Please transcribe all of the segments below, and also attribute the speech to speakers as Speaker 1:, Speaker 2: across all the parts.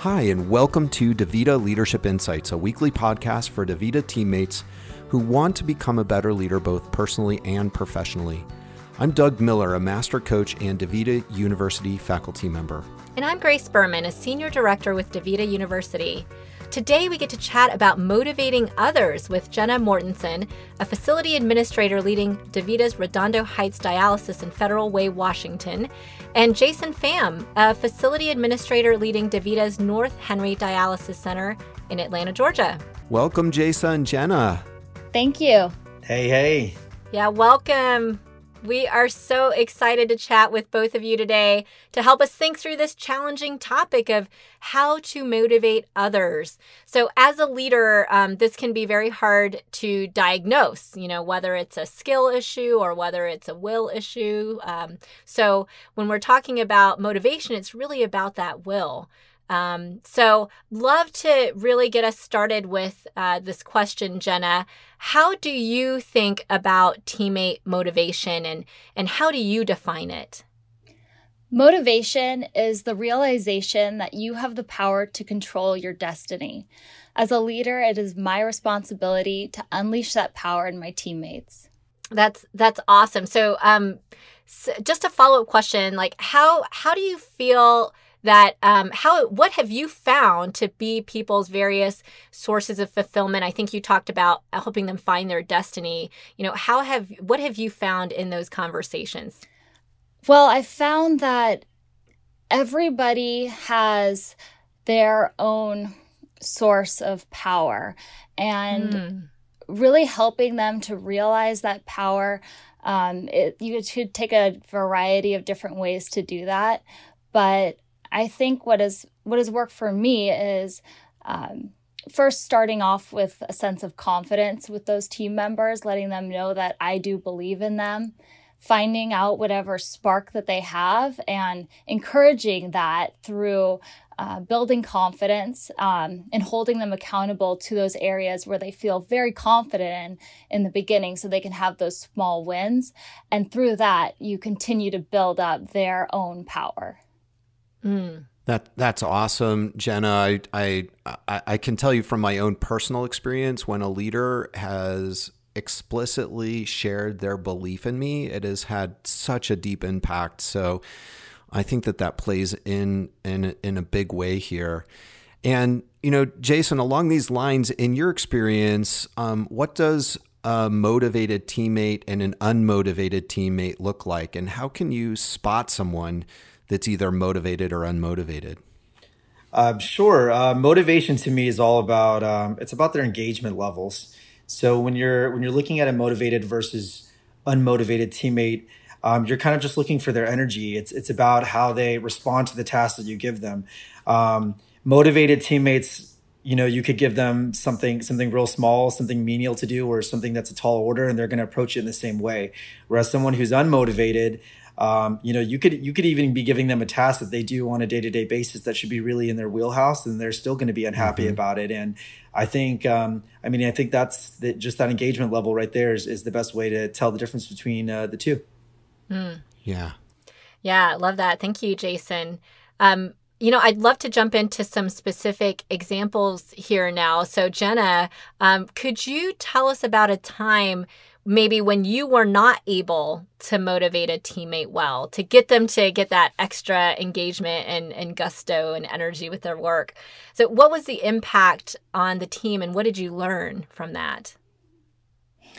Speaker 1: Hi, and welcome to DaVita Leadership Insights, a weekly podcast for DaVita teammates who want to become a better leader both personally and professionally. I'm Doug Miller, a master coach and DaVita University faculty member.
Speaker 2: And I'm Grace Berman, a senior director with DaVita University. Today, we get to chat about motivating others with Jenna Mortensen, a facility administrator leading DaVita's Redondo Heights Dialysis in Federal Way, Washington, and Jason Pham, a facility administrator leading DaVita's North Henry Dialysis Center in Atlanta, Georgia.
Speaker 1: Welcome, Jason and Jenna.
Speaker 3: Thank you.
Speaker 4: Hey, hey.
Speaker 2: Yeah, welcome. We are so excited to chat with both of you today to help us think through this challenging topic of how to motivate others. So, as a leader, um, this can be very hard to diagnose, you know, whether it's a skill issue or whether it's a will issue. Um, so, when we're talking about motivation, it's really about that will. Um, so, love to really get us started with uh, this question, Jenna. How do you think about teammate motivation and, and how do you define it?
Speaker 3: Motivation is the realization that you have the power to control your destiny. As a leader, it is my responsibility to unleash that power in my teammates.
Speaker 2: That's that's awesome. So, um, so just a follow up question: like how how do you feel? That um, how what have you found to be people's various sources of fulfillment? I think you talked about helping them find their destiny. You know how have what have you found in those conversations?
Speaker 3: Well i found that everybody has their own source of power and mm. really helping them to realize that power um, it, you could take a variety of different ways to do that but I think what is what has worked for me is um, first starting off with a sense of confidence with those team members, letting them know that I do believe in them, finding out whatever spark that they have, and encouraging that through. Uh, building confidence um, and holding them accountable to those areas where they feel very confident in in the beginning so they can have those small wins and through that you continue to build up their own power
Speaker 1: Mm. That that's awesome, Jenna. I, I I can tell you from my own personal experience when a leader has explicitly shared their belief in me, it has had such a deep impact. So I think that that plays in in in a big way here. And you know, Jason, along these lines, in your experience, um, what does a motivated teammate and an unmotivated teammate look like, and how can you spot someone? That's either motivated or unmotivated?
Speaker 4: Uh, sure. Uh, motivation to me is all about um, it's about their engagement levels. So when you're when you're looking at a motivated versus unmotivated teammate, um, you're kind of just looking for their energy. It's it's about how they respond to the tasks that you give them. Um, motivated teammates, you know, you could give them something something real small, something menial to do, or something that's a tall order, and they're going to approach it in the same way. Whereas someone who's unmotivated, um, you know, you could you could even be giving them a task that they do on a day to day basis that should be really in their wheelhouse, and they're still going to be unhappy mm-hmm. about it. And I think, um, I mean, I think that's the, just that engagement level right there is, is the best way to tell the difference between uh, the two.
Speaker 1: Mm. Yeah.
Speaker 2: Yeah, love that. Thank you, Jason. Um, you know, I'd love to jump into some specific examples here now. So, Jenna, um, could you tell us about a time maybe when you were not able to motivate a teammate well, to get them to get that extra engagement and, and gusto and energy with their work. So, what was the impact on the team and what did you learn from that?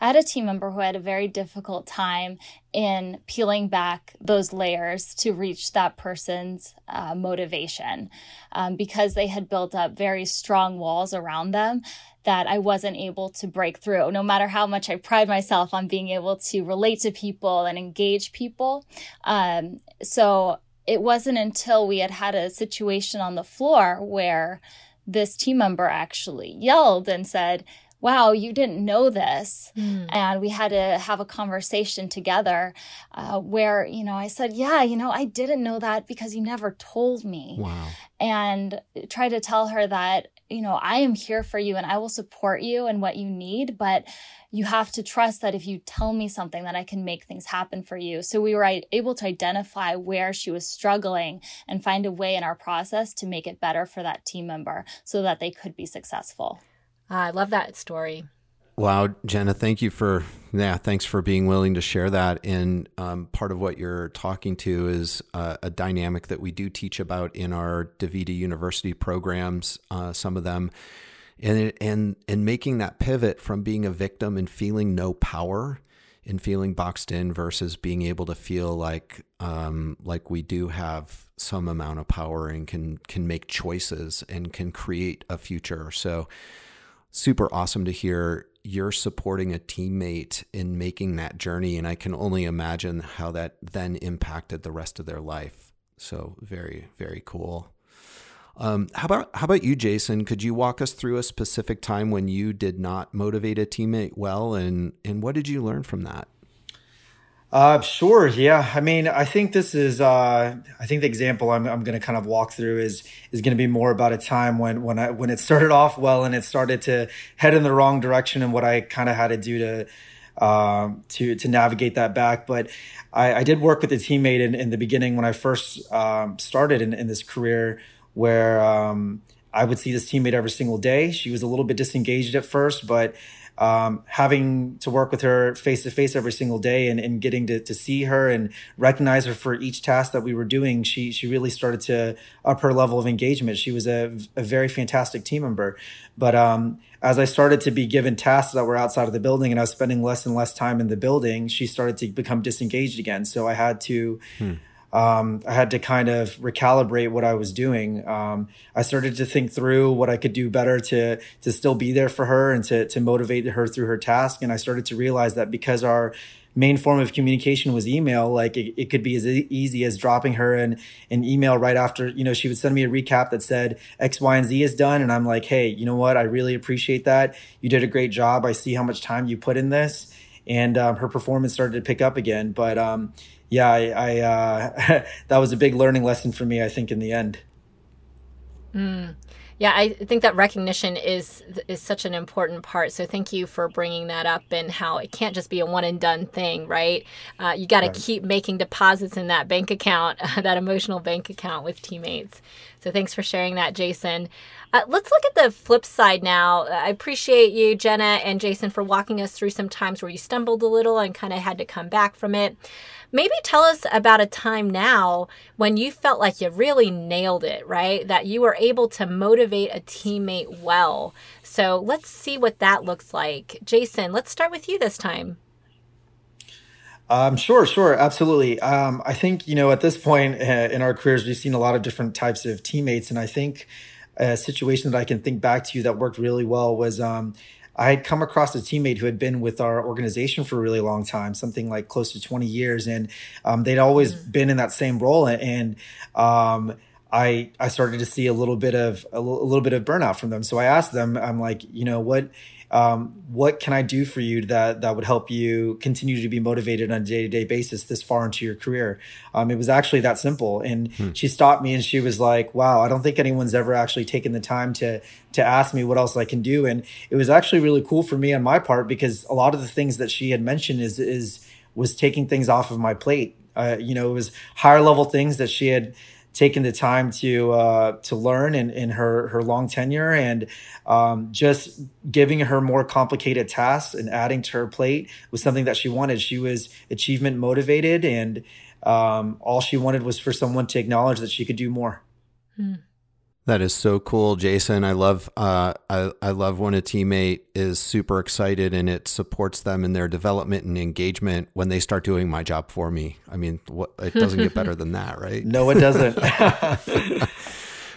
Speaker 3: I had a team member who had a very difficult time in peeling back those layers to reach that person's uh, motivation um, because they had built up very strong walls around them that I wasn't able to break through, no matter how much I pride myself on being able to relate to people and engage people. Um, so it wasn't until we had had a situation on the floor where this team member actually yelled and said, wow, you didn't know this. Mm. And we had to have a conversation together uh, where, you know, I said, yeah, you know, I didn't know that because you never told me.
Speaker 1: Wow.
Speaker 3: And try to tell her that you know, I am here for you and I will support you and what you need, but you have to trust that if you tell me something that I can make things happen for you. So we were able to identify where she was struggling and find a way in our process to make it better for that team member so that they could be successful.
Speaker 2: I love that story.
Speaker 1: Wow, Jenna, thank you for yeah, thanks for being willing to share that. And um, part of what you're talking to is uh, a dynamic that we do teach about in our DaVita University programs. Uh, some of them, and and and making that pivot from being a victim and feeling no power and feeling boxed in versus being able to feel like um, like we do have some amount of power and can can make choices and can create a future. So super awesome to hear you're supporting a teammate in making that journey. And I can only imagine how that then impacted the rest of their life. So very, very cool. Um, how about how about you, Jason? Could you walk us through a specific time when you did not motivate a teammate well, and and what did you learn from that?
Speaker 4: Uh, sure. Yeah. I mean, I think this is, uh, I think the example I'm, I'm going to kind of walk through is, is going to be more about a time when, when I, when it started off well and it started to head in the wrong direction and what I kind of had to do to, um, to, to navigate that back. But I, I did work with a teammate in, in the beginning when I first, um, started in, in this career where, um, I would see this teammate every single day. She was a little bit disengaged at first, but um, having to work with her face to face every single day and, and getting to, to see her and recognize her for each task that we were doing, she she really started to up her level of engagement. She was a, a very fantastic team member. But um, as I started to be given tasks that were outside of the building and I was spending less and less time in the building, she started to become disengaged again. So I had to. Hmm um, I had to kind of recalibrate what I was doing. Um, I started to think through what I could do better to to still be there for her and to to motivate her through her task. And I started to realize that because our main form of communication was email, like it, it could be as easy as dropping her an, an email right after, you know, she would send me a recap that said X, Y, and Z is done. And I'm like, hey, you know what? I really appreciate that. You did a great job. I see how much time you put in this. And um, her performance started to pick up again. But um, yeah, I, I uh, that was a big learning lesson for me. I think in the end.
Speaker 2: Mm. Yeah, I think that recognition is is such an important part. So thank you for bringing that up and how it can't just be a one and done thing, right? Uh, you got to right. keep making deposits in that bank account, that emotional bank account with teammates. So thanks for sharing that, Jason. Uh, let's look at the flip side now. I appreciate you, Jenna and Jason, for walking us through some times where you stumbled a little and kind of had to come back from it. Maybe tell us about a time now when you felt like you really nailed it, right? That you were able to motivate a teammate well. So let's see what that looks like. Jason, let's start with you this time.
Speaker 4: Um, sure, sure, absolutely. Um, I think you know at this point uh, in our careers, we've seen a lot of different types of teammates, and I think a situation that I can think back to that worked really well was um, I had come across a teammate who had been with our organization for a really long time, something like close to 20 years. And um, they'd always mm-hmm. been in that same role. And um, I, I started to see a little bit of a, l- a little bit of burnout from them. So I asked them, I'm like, you know, what um, what can I do for you that that would help you continue to be motivated on a day to day basis this far into your career? Um, it was actually that simple. And hmm. she stopped me and she was like, "Wow, I don't think anyone's ever actually taken the time to to ask me what else I can do." And it was actually really cool for me on my part because a lot of the things that she had mentioned is is was taking things off of my plate. Uh, you know, it was higher level things that she had taken the time to uh, to learn in, in her her long tenure and um, just giving her more complicated tasks and adding to her plate was something that she wanted. She was achievement motivated, and um, all she wanted was for someone to acknowledge that she could do more.
Speaker 1: Hmm. That is so cool, Jason. I love uh, I, I love when a teammate is super excited and it supports them in their development and engagement when they start doing my job for me. I mean, what it doesn't get better than that, right?
Speaker 4: No, it doesn't.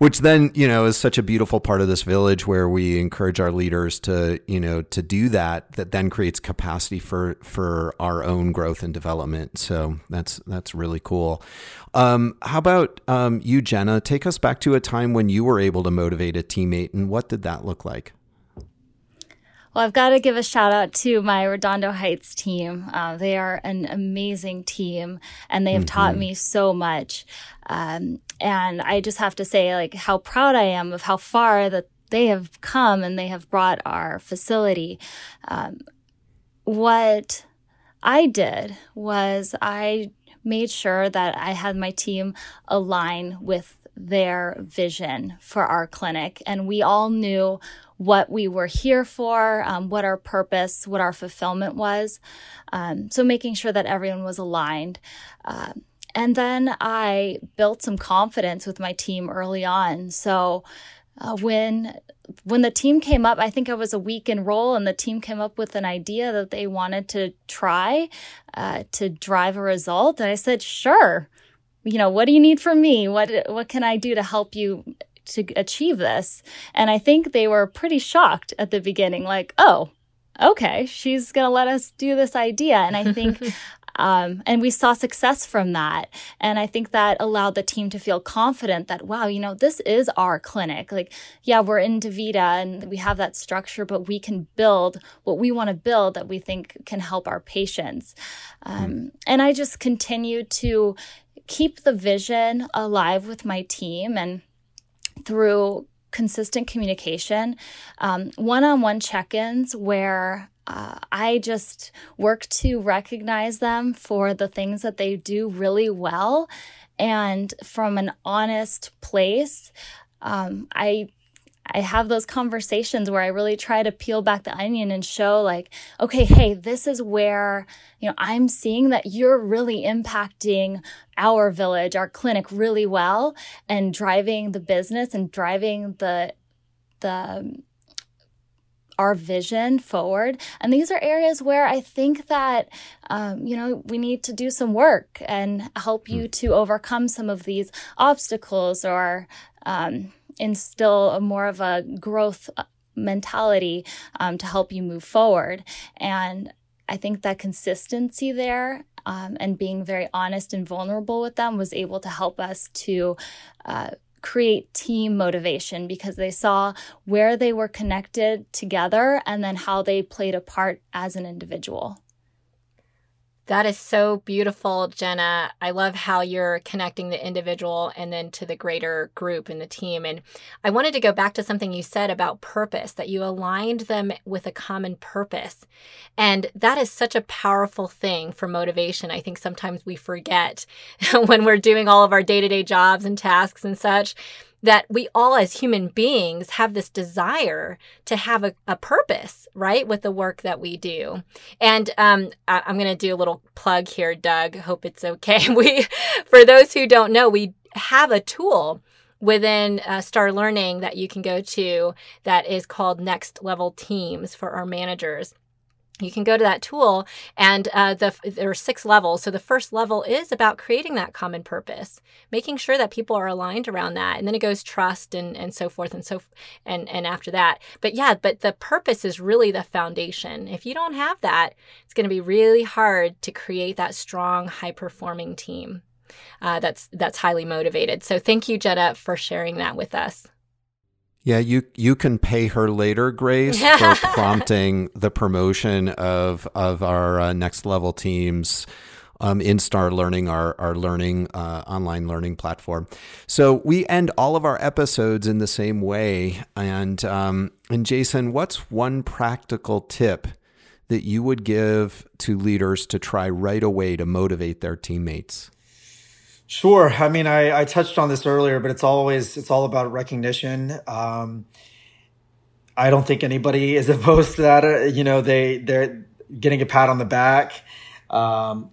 Speaker 1: which then you know is such a beautiful part of this village where we encourage our leaders to you know to do that that then creates capacity for for our own growth and development. So that's that's really cool. Um, how about um, you jenna? Take us back to a time when you were able to motivate a teammate and what did that look like
Speaker 3: well, I've got to give a shout out to my Redondo Heights team. Uh, they are an amazing team and they have mm-hmm. taught me so much. Um, and I just have to say, like, how proud I am of how far that they have come and they have brought our facility. Um, what I did was I made sure that I had my team align with their vision for our clinic. And we all knew what we were here for, um, what our purpose, what our fulfillment was. Um, so making sure that everyone was aligned. Uh, and then I built some confidence with my team early on. So uh, when when the team came up, I think I was a week in role, and the team came up with an idea that they wanted to try uh, to drive a result. And I said, "Sure, you know, what do you need from me? What what can I do to help you to achieve this?" And I think they were pretty shocked at the beginning, like, "Oh." Okay, she's going to let us do this idea. And I think Um, and we saw success from that. And I think that allowed the team to feel confident that, wow, you know, this is our clinic. Like, yeah, we're in DaVita and we have that structure, but we can build what we want to build that we think can help our patients. Um, mm. And I just continue to keep the vision alive with my team and through consistent communication, one on one check ins where uh, I just work to recognize them for the things that they do really well. And from an honest place, um, I I have those conversations where I really try to peel back the onion and show like, okay, hey, this is where, you know, I'm seeing that you're really impacting our village, our clinic really well and driving the business and driving the the our vision forward. And these are areas where I think that, um, you know, we need to do some work and help you mm. to overcome some of these obstacles or um, instill a more of a growth uh, mentality um, to help you move forward. And I think that consistency there um, and being very honest and vulnerable with them was able to help us to uh, create team motivation because they saw where they were connected together and then how they played a part as an individual.
Speaker 2: That is so beautiful, Jenna. I love how you're connecting the individual and then to the greater group and the team. And I wanted to go back to something you said about purpose, that you aligned them with a common purpose. And that is such a powerful thing for motivation. I think sometimes we forget when we're doing all of our day to day jobs and tasks and such that we all as human beings have this desire to have a, a purpose, right, with the work that we do. And um, I, I'm going to do a little plug here, Doug. Hope it's okay. We, for those who don't know, we have a tool within uh, Star Learning that you can go to that is called Next Level Teams for our managers you can go to that tool and uh, the, there are six levels. So the first level is about creating that common purpose making sure that people are aligned around that. And then it goes trust and, and so forth and so and and after that. But yeah but the purpose is really the foundation. If you don't have that it's going to be really hard to create that strong high performing team uh, that's that's highly motivated. So thank you jenna for sharing that with us
Speaker 1: yeah, you you can pay her later, Grace, for prompting the promotion of of our uh, next level teams um, in Star Learning, our our learning uh, online learning platform. So we end all of our episodes in the same way. And um, and Jason, what's one practical tip that you would give to leaders to try right away to motivate their teammates?
Speaker 4: Sure. I mean, I, I touched on this earlier, but it's always it's all about recognition. Um, I don't think anybody is opposed to that. Uh, you know, they they're getting a pat on the back, um,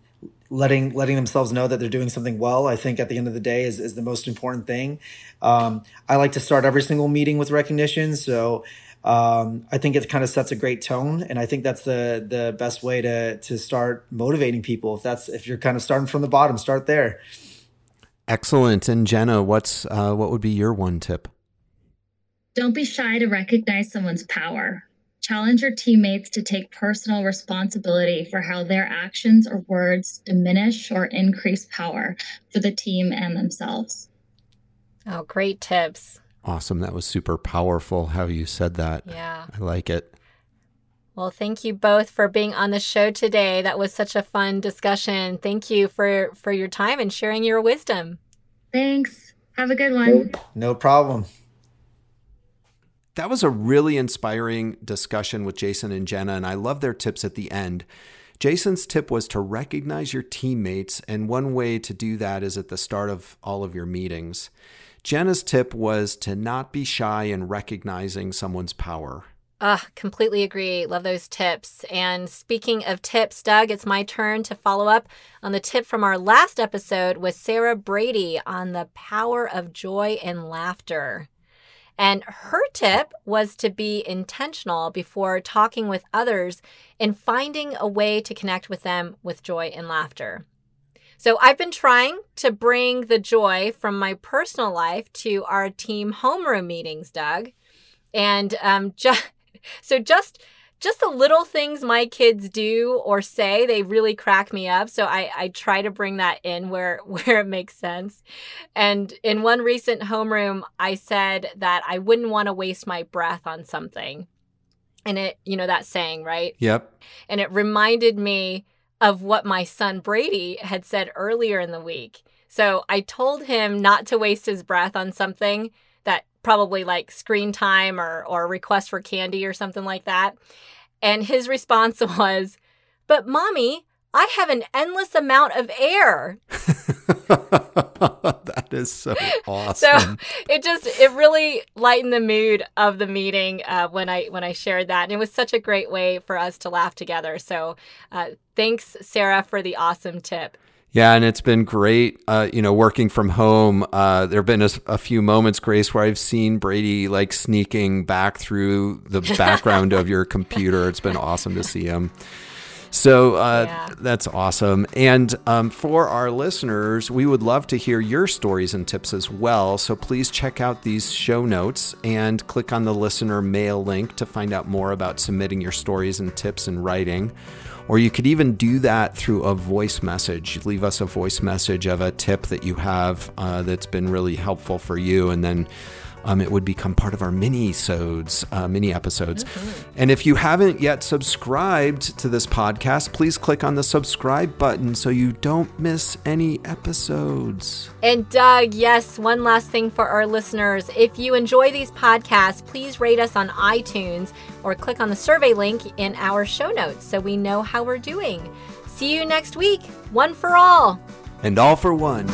Speaker 4: letting letting themselves know that they're doing something well. I think at the end of the day is is the most important thing. Um, I like to start every single meeting with recognition, so um, I think it kind of sets a great tone, and I think that's the the best way to to start motivating people. If that's if you're kind of starting from the bottom, start there.
Speaker 1: Excellent. And Jenna, what's uh, what would be your one tip?
Speaker 3: Don't be shy to recognize someone's power. Challenge your teammates to take personal responsibility for how their actions or words diminish or increase power for the team and themselves.
Speaker 2: Oh, great tips.
Speaker 1: Awesome. That was super powerful how you said that.
Speaker 2: Yeah.
Speaker 1: I like it.
Speaker 2: Well, thank you both for being on the show today. That was such a fun discussion. Thank you for for your time and sharing your wisdom.
Speaker 3: Thanks. Have a good one.
Speaker 4: No problem.
Speaker 1: that was a really inspiring discussion with Jason and Jenna, and I love their tips at the end. Jason's tip was to recognize your teammates, and one way to do that is at the start of all of your meetings. Jenna's tip was to not be shy in recognizing someone's power.
Speaker 2: Uh, completely agree. Love those tips. And speaking of tips, Doug, it's my turn to follow up on the tip from our last episode with Sarah Brady on the power of joy and laughter. And her tip was to be intentional before talking with others in finding a way to connect with them with joy and laughter. So I've been trying to bring the joy from my personal life to our team homeroom meetings, Doug. And um, just so just just the little things my kids do or say they really crack me up. So i, I try to bring that in where where it makes sense. And in one recent homeroom i said that i wouldn't want to waste my breath on something. And it you know that saying right?
Speaker 1: Yep.
Speaker 2: And it reminded me of what my son brady had said earlier in the week. So i told him not to waste his breath on something probably like screen time or or request for candy or something like that. And his response was, "But mommy, I have an endless amount of air."
Speaker 1: that is so awesome.
Speaker 2: So it just it really lightened the mood of the meeting uh, when I when I shared that, and it was such a great way for us to laugh together. So uh, thanks, Sarah, for the awesome tip.
Speaker 1: Yeah, and it's been great. Uh, you know, working from home. Uh, there have been a, a, few moments, Grace, where I've seen Brady like sneaking back through the background of your computer. It's been awesome to see him. So uh, yeah. that's awesome. And um, for our listeners, we would love to hear your stories and tips as well. So please check out these show notes and click on the listener mail link to find out more about submitting your stories and tips in writing. Or you could even do that through a voice message. Leave us a voice message of a tip that you have uh, that's been really helpful for you, and then um, it would become part of our mini sodes, uh, mini episodes. Mm-hmm. And if you haven't yet subscribed to this podcast, please click on the subscribe button so you don't miss any episodes.
Speaker 2: And Doug, yes, one last thing for our listeners. If you enjoy these podcasts, please rate us on iTunes or click on the survey link in our show notes so we know how we're doing. See you next week. One for all.
Speaker 1: And all for one.